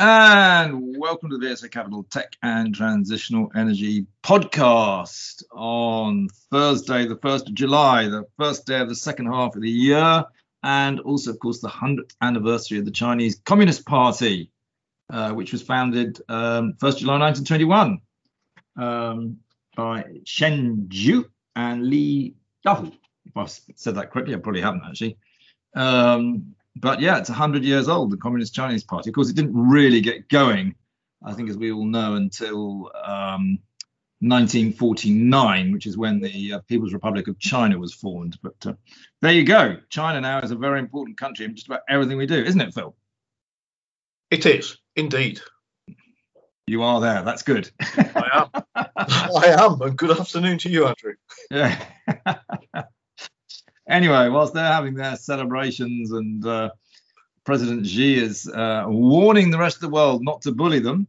And welcome to the VSA Capital Tech and Transitional Energy podcast on Thursday, the 1st of July, the first day of the second half of the year, and also, of course, the 100th anniversary of the Chinese Communist Party, uh, which was founded um, 1st July 1921 um, by Chen Zhu and Li Dahu. If I said that correctly, I probably haven't actually. Um, but yeah, it's 100 years old, the Communist Chinese Party. Of course, it didn't really get going, I think, as we all know, until um, 1949, which is when the uh, People's Republic of China was formed. But uh, there you go. China now is a very important country in just about everything we do, isn't it, Phil? It is, indeed. You are there. That's good. I am. I am. And good afternoon to you, Andrew. Yeah. anyway, whilst they're having their celebrations and uh, President Xi is uh, warning the rest of the world not to bully them,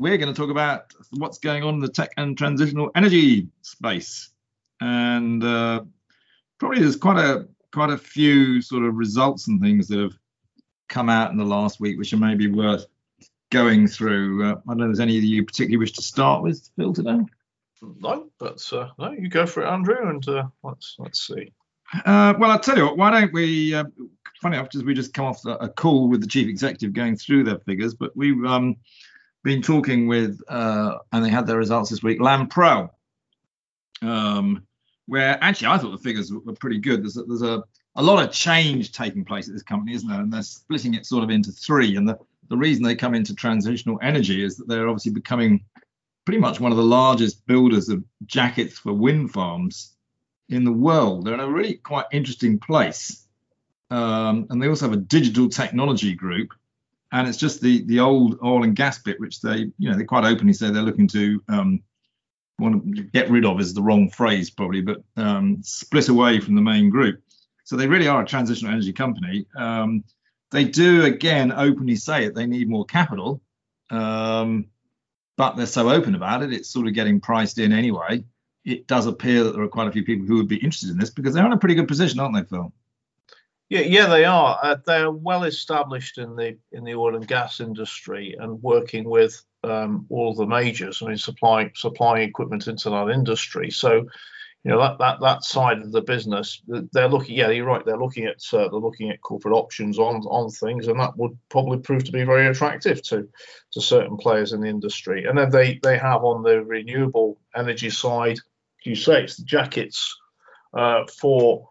we're going to talk about what's going on in the tech and transitional energy space. And uh, probably there's quite a quite a few sort of results and things that have come out in the last week, which are maybe worth going through. Uh, I don't know if there's any you particularly wish to start with, Phil, today. No, but uh, no, you go for it, Andrew, and uh, let's let's see. Uh, well, I'll tell you what, why don't we, uh, funny enough, we just come off a, call with the chief executive going through their figures, but we've um, been talking with, uh, and they had their results this week, Lamprell, um, where actually I thought the figures were pretty good. There's a, there's a, a lot of change taking place at this company, isn't there? And they're splitting it sort of into three. And the, the reason they come into transitional energy is that they're obviously becoming pretty much one of the largest builders of jackets for wind farms in the world. They're in a really quite interesting place. Um, and they also have a digital technology group. And it's just the the old oil and gas bit, which they, you know, they quite openly say they're looking to um, want to get rid of is the wrong phrase probably, but um, split away from the main group. So they really are a transitional energy company. Um, they do again openly say it. They need more capital, um, but they're so open about it. It's sort of getting priced in anyway it does appear that there are quite a few people who would be interested in this because they're in a pretty good position, aren't they, Phil? Yeah, yeah, they are. Uh, they're well established in the in the oil and gas industry and working with um, all the majors. I mean, supplying supplying equipment into that industry. So, you know, that that that side of the business, they're looking. Yeah, you're right. They're looking at uh, they're looking at corporate options on on things, and that would probably prove to be very attractive to to certain players in the industry. And then they they have on the renewable energy side you say, it's the jackets uh, for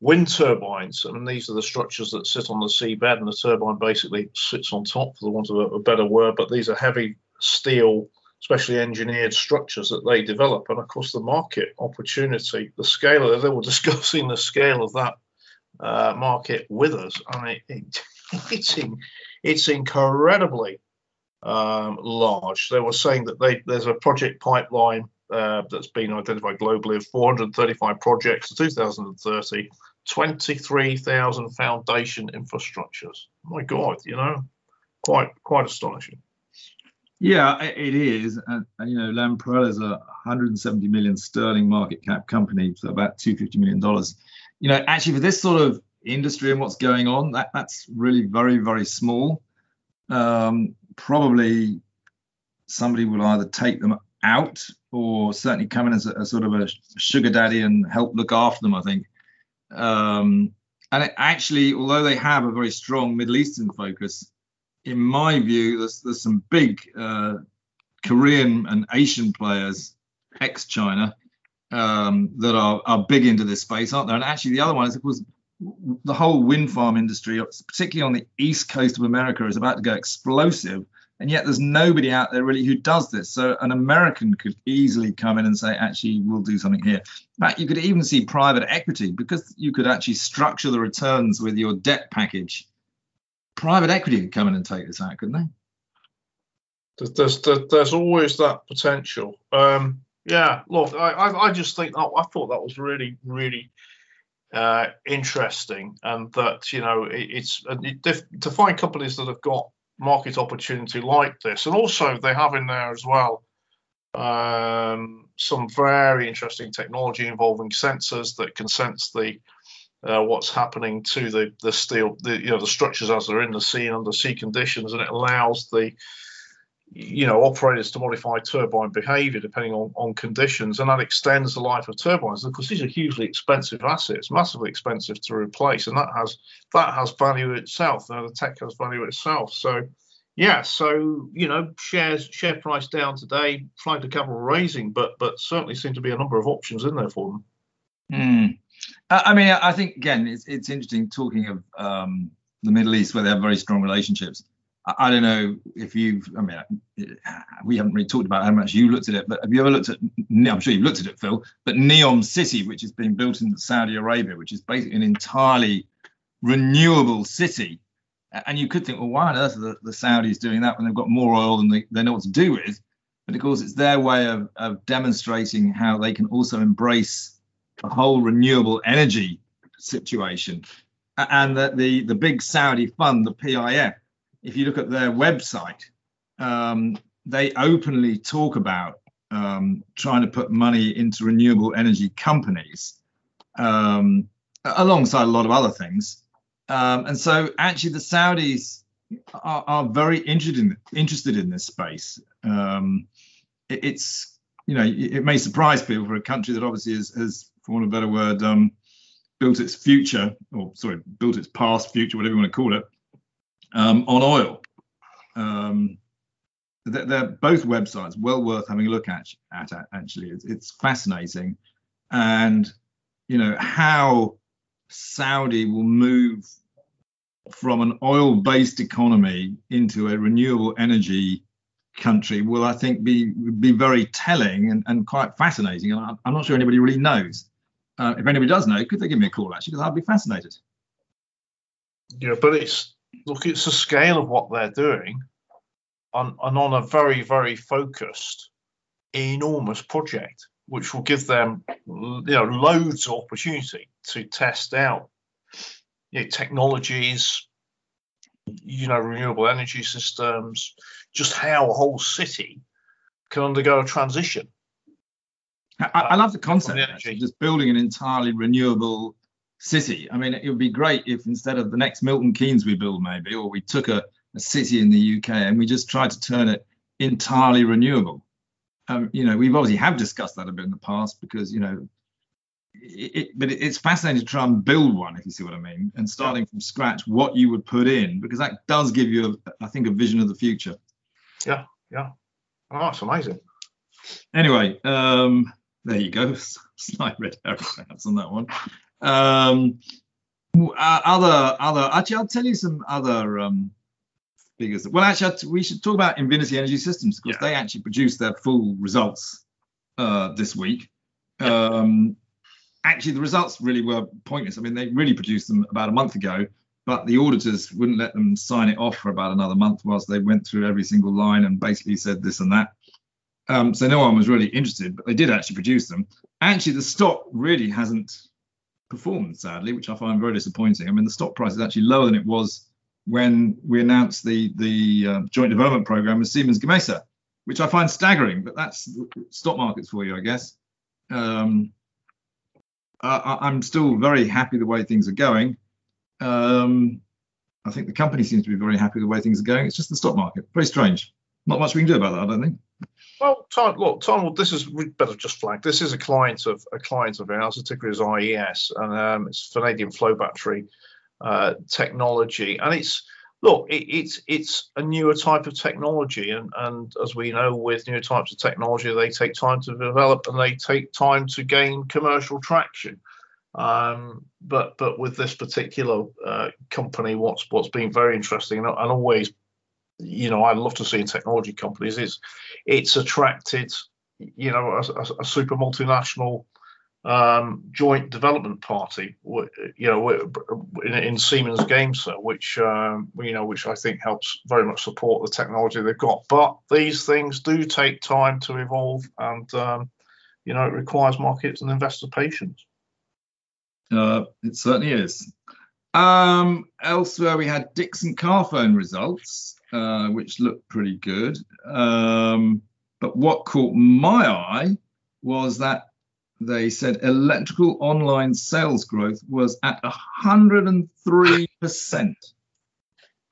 wind turbines. I and these are the structures that sit on the seabed, and the turbine basically sits on top, for the want of a, a better word. But these are heavy steel, specially engineered structures that they develop. And of course, the market opportunity, the scale of it, they were discussing the scale of that uh, market with us, and it, it, it's in, it's incredibly um, large. They were saying that they, there's a project pipeline uh, that's been identified globally of 435 projects to 2030, 23,000 foundation infrastructures. My God, you know, quite quite astonishing. Yeah, it is. And, you know, Lamprell is a 170 million sterling market cap company, so about 250 million dollars. You know, actually, for this sort of industry and what's going on, that that's really very very small. Um, probably somebody will either take them out or certainly come in as a, a, sort of a sugar daddy and help look after them, I think. Um, and it actually, although they have a very strong Middle Eastern focus, in my view, there's, there's some big uh, Korean and Asian players, ex China, um, that are, are big into this space, aren't there? And actually, the other one is, of course, the whole wind farm industry, particularly on the east coast of America, is about to go explosive and yet there's nobody out there really who does this. So an American could easily come in and say, actually, we'll do something here. In fact, you could even see private equity because you could actually structure the returns with your debt package. Private equity could come in and take this out, couldn't they? There's there's, there's always that potential. Um, yeah, look, I, I just think oh, I thought that was really really uh, interesting, and that you know it, it's it, to find companies that have got market opportunity like this. And also, they have in there as well um, some very interesting technology involving sensors that can sense the uh, what's happening to the the steel, the you know the structures as they're in the sea and under sea conditions, and it allows the you know operators to modify turbine behavior depending on, on conditions and that extends the life of turbines. Because these are hugely expensive assets massively expensive to replace and that has that has value itself the tech has value itself. So yeah so you know shares share price down today flagged a capital raising but but certainly seem to be a number of options in there for them. Mm. i mean i think again it's, it's interesting talking of um, the middle east where they have very strong relationships I don't know if you've, I mean, we haven't really talked about how much you looked at it, but have you ever looked at, I'm sure you've looked at it, Phil, but Neom City, which is being built in Saudi Arabia, which is basically an entirely renewable city. And you could think, well, why on earth are the, the Saudis doing that when they've got more oil than they, they know what to do with? But of course, it's their way of, of demonstrating how they can also embrace the whole renewable energy situation. And that the, the big Saudi fund, the PIF, if you look at their website, um, they openly talk about um, trying to put money into renewable energy companies um, alongside a lot of other things. Um, and so actually the Saudis are, are, very interested in interested in this space. Um, it, it's you know it, it, may surprise people for a country that obviously has, for want of a better word, um, built its future or sorry built its past future, whatever you want to call it, um, on oil. Um, they're, they're, both websites well worth having a look at. At actually, it's, it's fascinating, and you know how Saudi will move from an oil-based economy into a renewable energy country will I think be be very telling and, and quite fascinating. And I'm, I'm not sure anybody really knows. Uh, if anybody does know, could they give me a call actually? Because I'd be fascinated. Yeah, but it's look, it's the scale of what they're doing, on, and on a very, very focused, enormous project, which will give them, you know, loads of opportunity to test out you know, technologies, you know, renewable energy systems, just how a whole city can undergo a transition. I, I love the concept, actually, just building an entirely renewable city. I mean, it would be great if instead of the next Milton Keynes we build, maybe, or we took a, a city in the UK and we just tried to turn it entirely renewable. Um, you know, we've obviously have discussed that a bit in the past because you know, it, it, but it's fascinating to try and build one, if you see what I mean, and starting from scratch, what you would put in, because that does give you, a, I think, a vision of the future. Yeah, yeah. Oh, that's amazing. Anyway, um, there you go. Slight red arrow on that one. Um, uh, other other actually, I'll tell you some other um, figures. Well, actually, we should talk about Invinity Energy Systems because yeah. they actually produced their full results uh, this week. Um, actually, the results really were pointless. I mean, they really produced them about a month ago, but the auditors wouldn't let them sign it off for about another month whilst they went through every single line and basically said this and that. Um, so no one was really interested, but they did actually produce them. Actually, the stock really hasn't performed, sadly, which I find very disappointing. I mean, the stock price is actually lower than it was when we announced the the uh, joint development program with Siemens Gamesa, which I find staggering. But that's stock markets for you, I guess. Um, I, am still very happy the way things are going. Um, I think the company seems to be very happy the way things are going. It's just the stock market. Very strange. Not much we can do about that, I don't think. Well, Tom, look, Tom, this is we better just flag. This is a client of a client of ours. The ticker is IES, and um, it's vanadium flow battery uh, technology. And it's look, it, it's it's a newer type of technology, and and as we know, with newer types of technology, they take time to develop and they take time to gain commercial traction. Um, but but with this particular uh, company, what's what's been very interesting and, and always you know I love to see in technology companies. Is it's attracted you know a, a, a super multinational um, joint development party you know in, in Siemens Gamesa which um, you know which I think helps very much support the technology they've got. But these things do take time to evolve and um, you know it requires markets and investor patience. Uh, it certainly is. Um, elsewhere we had Dixon Carphone results uh, which looked pretty good. Um, but what caught my eye was that they said electrical online sales growth was at 103%.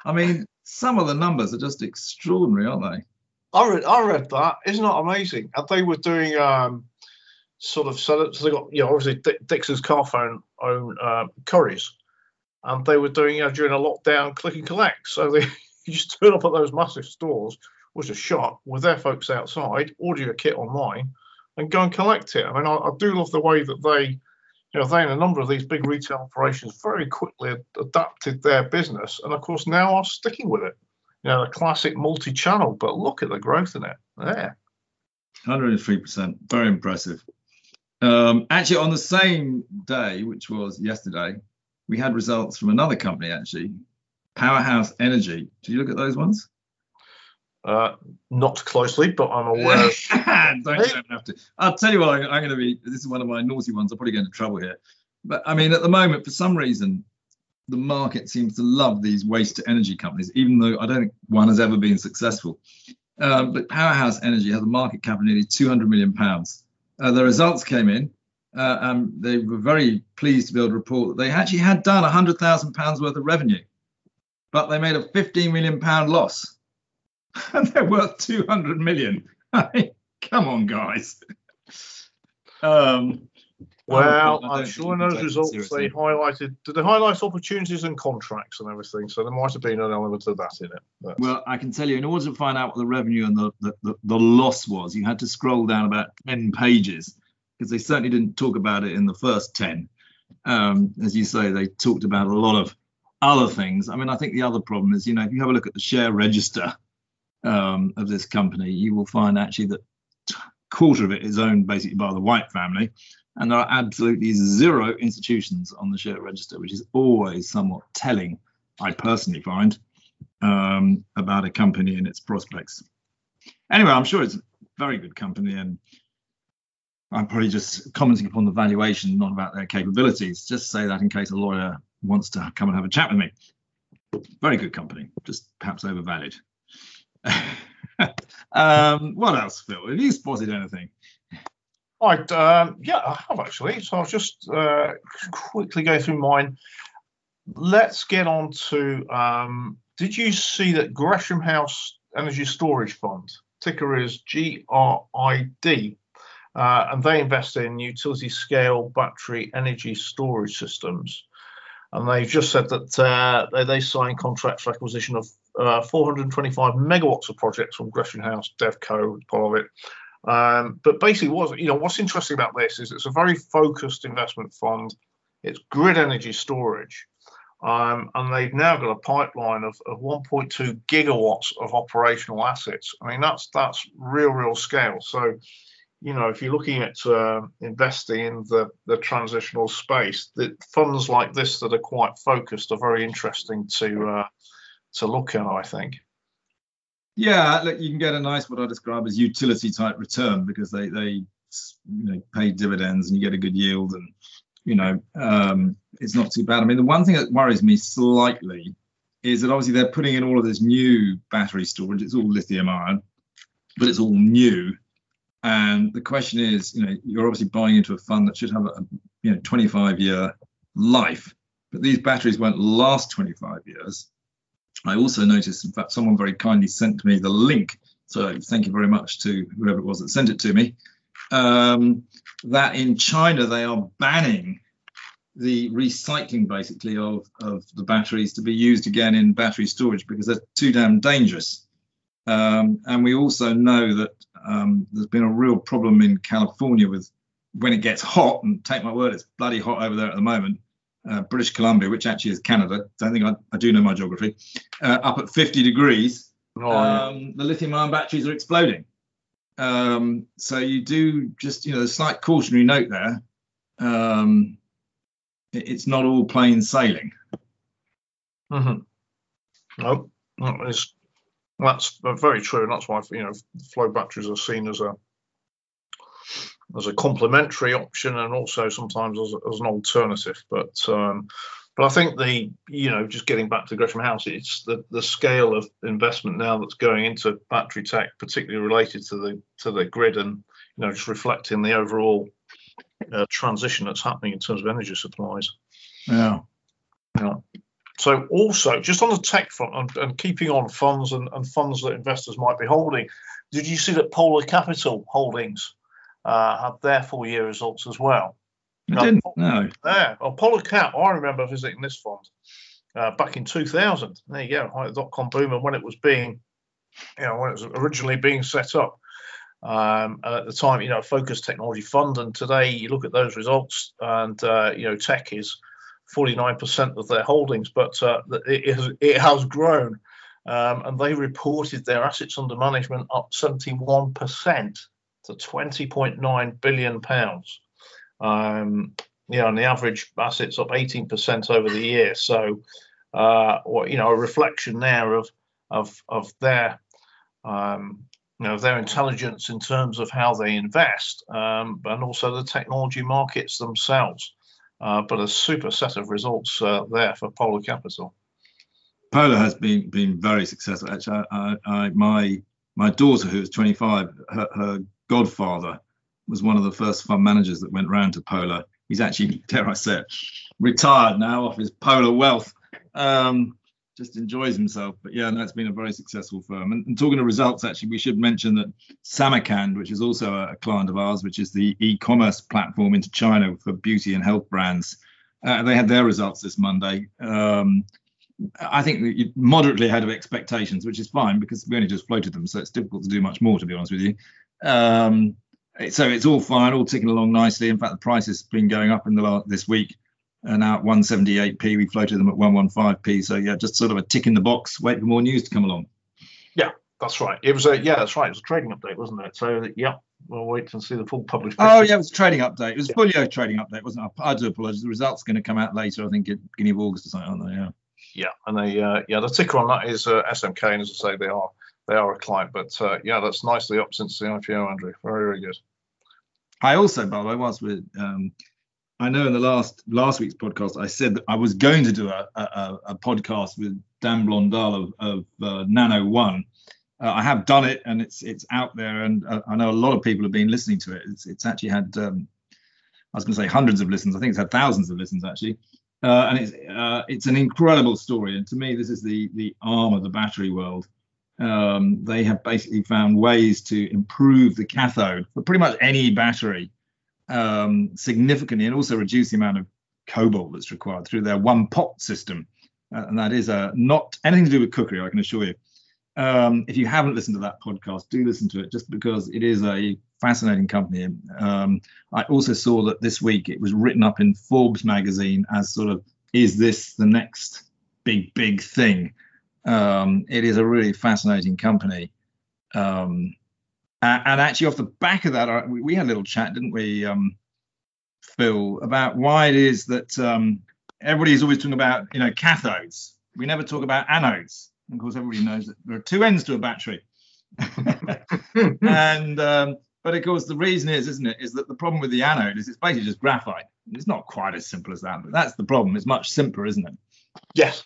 I mean, some of the numbers are just extraordinary, aren't they? I read, I read that. Isn't that amazing? And they were doing um, sort of so, they got you know obviously Dixons Carphone own uh, Currys, and they were doing you know, during a lockdown click and collect. So they you just turn up at those massive stores, was a shop with their folks outside, order your kit online, and go and collect it. I mean, I, I do love the way that they, you know, they and a number of these big retail operations very quickly adapted their business, and of course now are sticking with it. You know, the classic multi-channel, but look at the growth in it there. 103%, very impressive. Um, actually, on the same day, which was yesterday, we had results from another company actually, Powerhouse Energy. Do you look at those ones? Uh, not closely, but I'm aware. don't, don't have to. I'll tell you what, I'm, I'm going to be. This is one of my naughty ones. I'll probably get into trouble here. But I mean, at the moment, for some reason, the market seems to love these waste to energy companies, even though I don't think one has ever been successful. Um, but Powerhouse Energy has a market cap of nearly 200 million pounds. Uh, the results came in. Uh, and they were very pleased to be able to report that they actually had done 100,000 pounds worth of revenue, but they made a 15 million pound loss, and they're worth 200 million. come on, guys. Um, well, I'm sure in those results they highlighted. Did they highlight opportunities and contracts and everything? So there might have been an element of that in it. But. Well, I can tell you, in order to find out what the revenue and the, the, the, the loss was, you had to scroll down about 10 pages because they certainly didn't talk about it in the first 10. Um, as you say, they talked about a lot of other things. I mean, I think the other problem is, you know, if you have a look at the share register um, of this company, you will find actually that quarter of it is owned basically by the White family and there are absolutely zero institutions on the share register, which is always somewhat telling, I personally find, um, about a company and its prospects. Anyway, I'm sure it's a very good company, and I'm probably just commenting upon the valuation, not about their capabilities. Just say that in case a lawyer wants to come and have a chat with me. Very good company, just perhaps overvalued. um, what else, Phil? Have you spotted anything? Right, um, yeah, I have actually. So I'll just uh, quickly go through mine. Let's get on to. Um, did you see that Gresham House Energy Storage Fund ticker is GRID, uh, and they invest in utility scale battery energy storage systems. And they've just said that uh, they, they signed contracts for acquisition of uh, 425 megawatts of projects from Gresham House DevCo, part of it, um, but basically, what's you know what's interesting about this is it's a very focused investment fund. It's grid energy storage, um, and they've now got a pipeline of, of 1.2 gigawatts of operational assets. I mean, that's that's real, real scale. So, you know, if you're looking at uh, investing in the the transitional space, the funds like this that are quite focused are very interesting to uh, to look at. I think. Yeah, look, you can get a nice what I describe as utility type return because they they you know pay dividends and you get a good yield and you know um, it's not too bad. I mean, the one thing that worries me slightly is that obviously they're putting in all of this new battery storage. It's all lithium ion, but it's all new. And the question is, you know, you're obviously buying into a fund that should have a you know 25 year life, but these batteries won't last 25 years. I also noticed, in fact, someone very kindly sent me the link. So thank you very much to whoever it was that sent it to me. Um, that in China they are banning the recycling basically of, of the batteries to be used again in battery storage because they're too damn dangerous. Um, and we also know that um, there's been a real problem in California with when it gets hot, and take my word, it's bloody hot over there at the moment uh, British Columbia, which actually is Canada. I don't think I, I do know my geography. Uh, up at 50 degrees, oh, um, yeah. the lithium-ion batteries are exploding. Um, so you do just, you know, a slight cautionary note there. Um, it, it's not all plain sailing. Mm-hmm. No, that's, that's very true, and that's why you know flow batteries are seen as a as a complementary option and also sometimes as, as an alternative. But um, but I think the you know just getting back to Gresham House, it's the the scale of investment now that's going into battery tech, particularly related to the to the grid and you know just reflecting the overall uh, transition that's happening in terms of energy supplies. Yeah. Yeah. So also, just on the tech front and, and keeping on funds and, and, funds that investors might be holding, did you see that Polar Capital Holdings uh, had their full year results as well? I didn't. know. Yeah. Well, Polar Cap, I remember visiting this fund uh, back in 2000. There you go, dot com boom, and when it was being, you know, when it was originally being set up. Um, and at the time, you know, Focus Technology Fund, and today you look at those results, and uh, you know, tech is 49% of their holdings, but uh, it, has, it has grown. Um, and they reported their assets under management up 71% to 20.9 billion pounds. Um, you know, and the average assets up 18% over the year. So, uh, you know, a reflection there of of of their um, you know their intelligence in terms of how they invest, um, and also the technology markets themselves. Uh, but a super set of results uh, there for Polar Capital. Polar has been been very successful. Actually, I, I, my my daughter, who was 25, her, her, godfather was one of the first fund managers that went round to Polar. He's actually, dare I say it, retired now off his Polar wealth. Um, just enjoys himself. But yeah, that's been a very successful firm. And, and, talking of results, actually, we should mention that Samarkand, which is also a, a client of ours, which is the e-commerce platform into China for beauty and health brands, uh, they had their results this Monday. Um, I think moderately ahead of expectations, which is fine because we only just floated them, so it's difficult to do much more, to be honest with you. Um, so it's all fine, all ticking along nicely. In fact, the price has been going up in the last this week and now at 178p. We floated them at 115p. So yeah, just sort of a tick in the box. Wait for more news to come along. Yeah, that's right. It was a yeah, that's right. It was a trading update, wasn't it? So yeah, we'll wait and see the full published. Oh yeah, it was a trading update. It was yeah. Folio trading update, wasn't it? I do apologise. The results are going to come out later. I think at beginning of August or something, aren't they? Yeah. Yeah, and they uh, yeah the ticker on that is uh, SMK, and as I say, they are they are a client. But uh, yeah, that's nicely up since the IPO, Andrew. Very very good. I also, by the way, whilst we're um, I know in the last last week's podcast I said that I was going to do a, a, a podcast with Dan Blondal of, of uh, Nano One. Uh, I have done it and it's it's out there and uh, I know a lot of people have been listening to it. It's it's actually had um, I was going to say hundreds of listens. I think it's had thousands of listens actually. Uh, and it's uh, it's an incredible story. And to me, this is the the arm of the battery world. Um, they have basically found ways to improve the cathode for pretty much any battery um, significantly and also reduce the amount of cobalt that's required through their one pot system. Uh, and that is uh, not anything to do with cookery, I can assure you. Um, if you haven't listened to that podcast, do listen to it just because it is a fascinating company. Um, I also saw that this week it was written up in Forbes magazine as sort of, is this the next big, big thing? Um, it is a really fascinating company. Um, uh, and actually, off the back of that, we, we, had a little chat, didn't we, um, Phil, about why it is that um, everybody's always talking about, you know, cathodes. We never talk about anodes. Of course, everybody knows that there are two ends to a battery. and um, but of course, the reason is, isn't it, is that the problem with the anode is it's basically just graphite. It's not quite as simple as that, but that's the problem. It's much simpler, isn't it? Yes,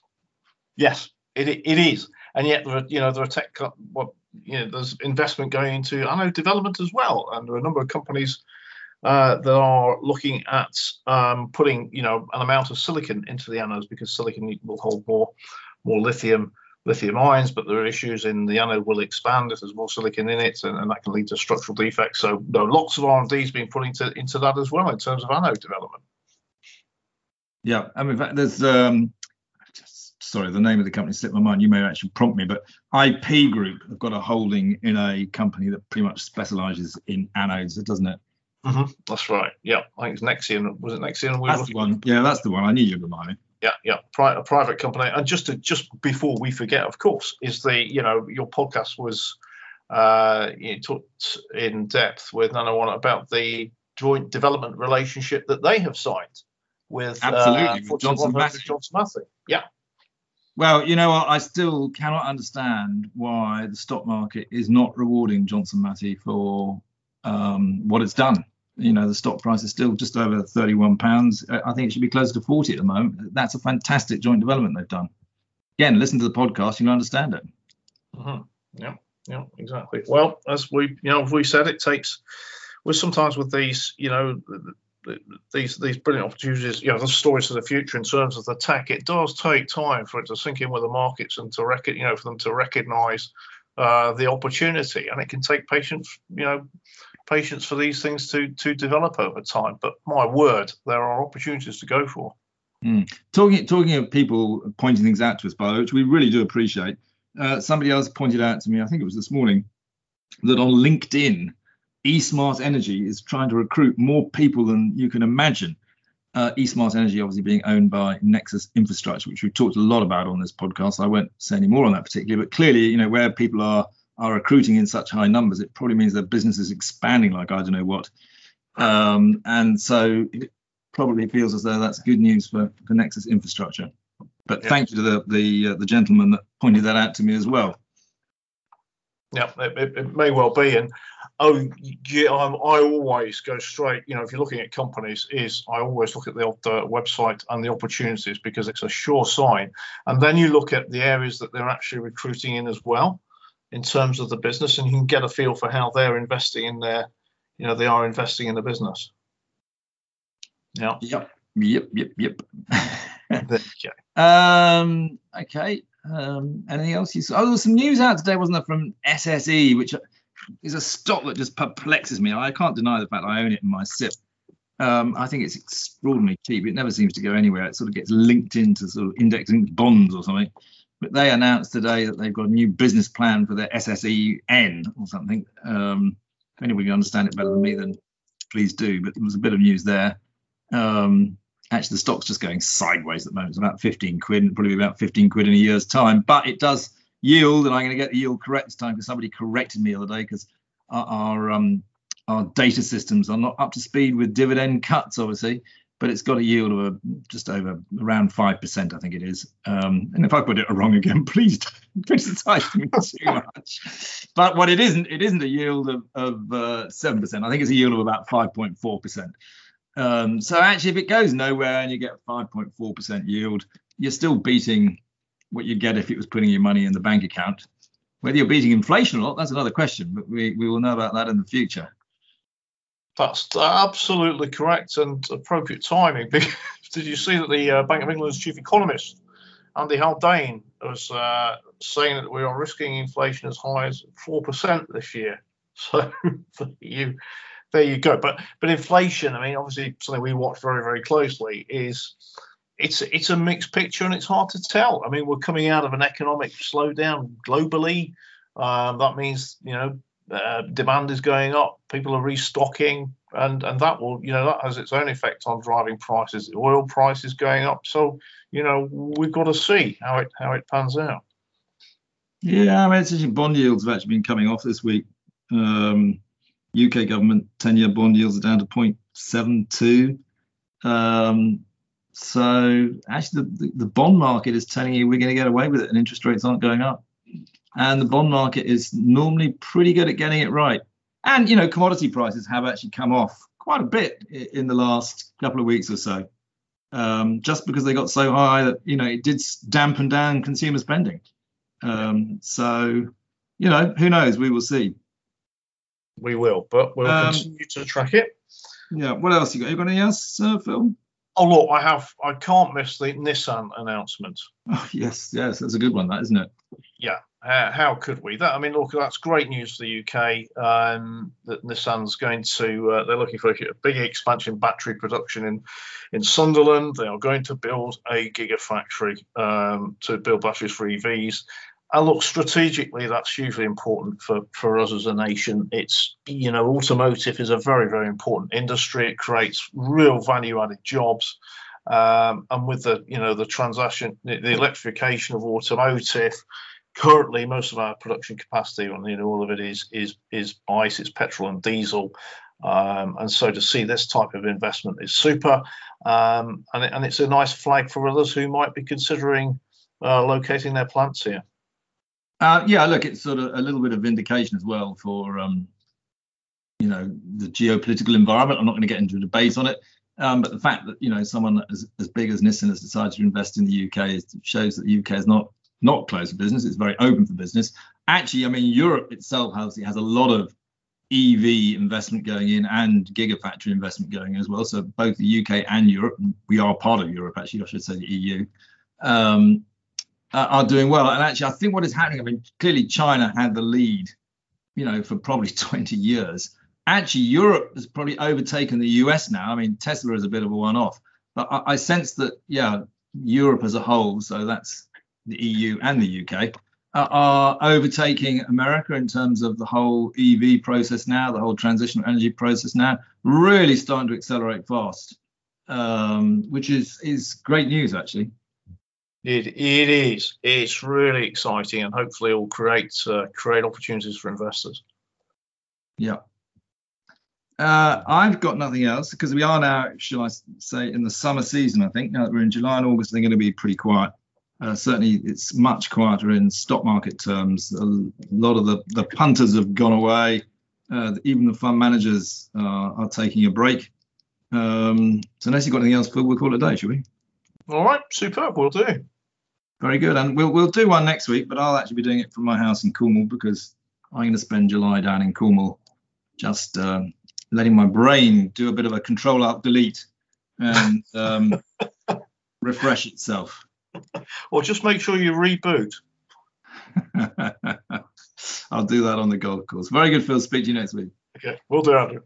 yes, it it is. And yet, there are, you know, there are tech what you know, there's investment going into anode development as well, and there are a number of companies uh, that are looking at um, putting, you know, an amount of silicon into the anodes because silicon will hold more, more lithium, lithium ions. But there are issues in the anode will expand if there's more silicon in it, and, and that can lead to structural defects. So lots of R and D is being put into into that as well in terms of anode development. Yeah, I mean, there's um, sorry, the name of the company slipped my mind. You may actually prompt me, but IP Group have got a holding in a company that pretty much specialises in anodes, doesn't it? Mm-hmm. That's right. Yeah, I think it's Nexeon. Was it Nexeon? We that's the one. Yeah, that's the one. I knew you'd remind me. Yeah, yeah, Pri- a private company. And just to just before we forget, of course, is the you know your podcast was uh, you talked in depth with Nano One about the joint development relationship that they have signed with absolutely uh, with Johnson Matthey. Johnson. Yeah, well, you know what? I still cannot understand why the stock market is not rewarding Johnson Matthey for um, what it's done. You know, the stock price is still just over 31 pounds. I think it should be closer to 40 at the moment. That's a fantastic joint development they've done. Again, listen to the podcast, you'll understand it. Mm-hmm. Yeah, yeah, exactly. Well, as we, you know, we said, it takes with sometimes with these, you know, these these brilliant opportunities, you know, the stories for the future in terms of the tech, it does take time for it to sink in with the markets and to rec- you know, for them to recognise uh, the opportunity, and it can take patience, you know, patience for these things to to develop over time. But my word, there are opportunities to go for. Mm. Talking talking of people pointing things out to us, by the way, which we really do appreciate. Uh, somebody else pointed out to me, I think it was this morning, that on LinkedIn, eSmart Energy is trying to recruit more people than you can imagine. Uh, eSmart Energy obviously being owned by Nexus Infrastructure, which we've talked a lot about on this podcast. I won't say any more on that particularly, but clearly, you know, where people are are recruiting in such high numbers, it probably means their business is expanding like I don't know what. Um, and so it probably feels as though that's good news for, for Nexus Infrastructure. But yeah. thank you to the the, uh, the gentleman that pointed that out to me as well. Yeah, it, it, may well be. And oh, yeah, I'm, i always go straight. You know, if you're looking at companies, is I always look at the uh, website and the opportunities because it's a sure sign. And then you look at the areas that they're actually recruiting in as well, in terms of the business, and you can get a feel for how they're investing in their, you know, they are investing in the business. Yeah. Yep. Yep. Yep. Yep. okay. Um. Okay. Um, anything else you saw? Oh, there was some news out today, wasn't there, from SSE, which is a stock that just perplexes me. I can't deny the fact I own it in my SIP. Um, I think it's extraordinarily cheap. It never seems to go anywhere. It sort of gets linked into sort of index linked bonds or something. But they announced today that they've got a new business plan for their SSEN or something. Um, if anybody can understand it better than me, then please do. But there was a bit of news there. Um, actually the stock's just going sideways at the moment. It's about 15 quid, and probably about 15 quid in a year's time. But it does yield, and I'm going to get the yield correct this time because somebody corrected me the other day because our, our um our data systems are not up to speed with dividend cuts, obviously. But it's got a yield of a, just over around five percent, I think it is. Um, and if I put it wrong again, please don't criticize me too much. But what it isn't, it isn't a yield of uh, seven uh, percent. I think it's a yield of about five point four percent. Um, so actually, if it goes nowhere and you get 5.4% yield, you're still beating what you'd get if it was putting your money in the bank account. Whether you're beating inflation or not, that's another question, but we, we will know about that in the future. That's absolutely correct and appropriate timing. Did you see that the uh, Bank of England's chief economist, Andy Haldane, was uh, saying that we are risking inflation as high as 4% this year? So you there you go. But but inflation, I mean, obviously something we watch very very closely is it's it's a mixed picture and it's hard to tell. I mean, we're coming out of an economic slowdown globally. Um, that means you know uh, demand is going up, people are restocking, and and that will you know that has its own effect on driving prices. Oil prices going up, so you know we've got to see how it how it pans out. Yeah, I mean, it's bond yields have actually been coming off this week. Um, UK government 10 year bond yields are down to 0.72. Um, so actually, the, the, bond market is telling you we're going to get away with it and interest rates aren't going up. And the bond market is normally pretty good at getting it right. And, you know, commodity prices have actually come off quite a bit in the last couple of weeks or so. Um, just because they got so high that, you know, it did dampen down consumer spending. Um, so, you know, who knows? We will see we will, but we'll um, continue to track it. Yeah. What else you got? You got anything else, uh, Phil? Oh look, I have. I can't miss the Nissan announcement. Oh yes, yes, that's a good one, that isn't it? Yeah. Uh, how could we? That I mean, look, that's great news for the UK. Um, that Nissan's going to. Uh, they're looking for a, a big expansion battery production in in Sunderland. They are going to build a gigafactory um, to build batteries for EVs. I look strategically, that's hugely important for, for us as a nation. It's, you know, automotive is a very, very important industry. It creates real value added jobs. Um, and with the, you know, the transaction, the, the, electrification of automotive, currently most of our production capacity on, you know, all of it is, is, is ICE, it's petrol and diesel. Um, and so to see this type of investment is super. Um, and, it, and it's a nice flag for others who might be considering uh, locating their plants here. Uh, yeah, look, it's sort of a little bit of vindication as well for, um, you know, the geopolitical environment. I'm not going to get into a debate on it, um, but the fact that you know someone as, as big as Nissan has decided to invest in the UK shows that the UK is not not closed for business. It's very open for business. Actually, I mean, Europe itself has has a lot of EV investment going in and gigafactory investment going in as well. So both the UK and Europe, we are part of Europe actually, I should say the EU, um, are doing well. And actually, I think what is happening, I mean, clearly China had the lead, you know, for probably 20 years. Actually, Europe has probably overtaken the US now. I mean, Tesla is a bit of a one-off, but I, I sense that, yeah, Europe as a whole, so that's the EU and the UK, are overtaking America in terms of the whole EV process now, the whole transitional energy process now, really starting to accelerate fast, um, which is is great news actually. It it is. It's really exciting, and hopefully, it will create uh, create opportunities for investors. Yeah. Uh, I've got nothing else because we are now, shall I say, in the summer season. I think now that we're in July and August, they're going to be pretty quiet. Uh, certainly, it's much quieter in stock market terms. A lot of the, the punters have gone away. Uh, even the fund managers are taking a break. Um, so, unless you've got anything else, we'll call it a day, shall we? All right, superb. We'll do. Very good, and we'll we'll do one next week. But I'll actually be doing it from my house in Cornwall because I'm going to spend July down in Cornwall, just um, letting my brain do a bit of a control alt delete and um, refresh itself. or just make sure you reboot. I'll do that on the golf course. Very good, Phil. Speak to you next week. Okay, we'll do, Andrew.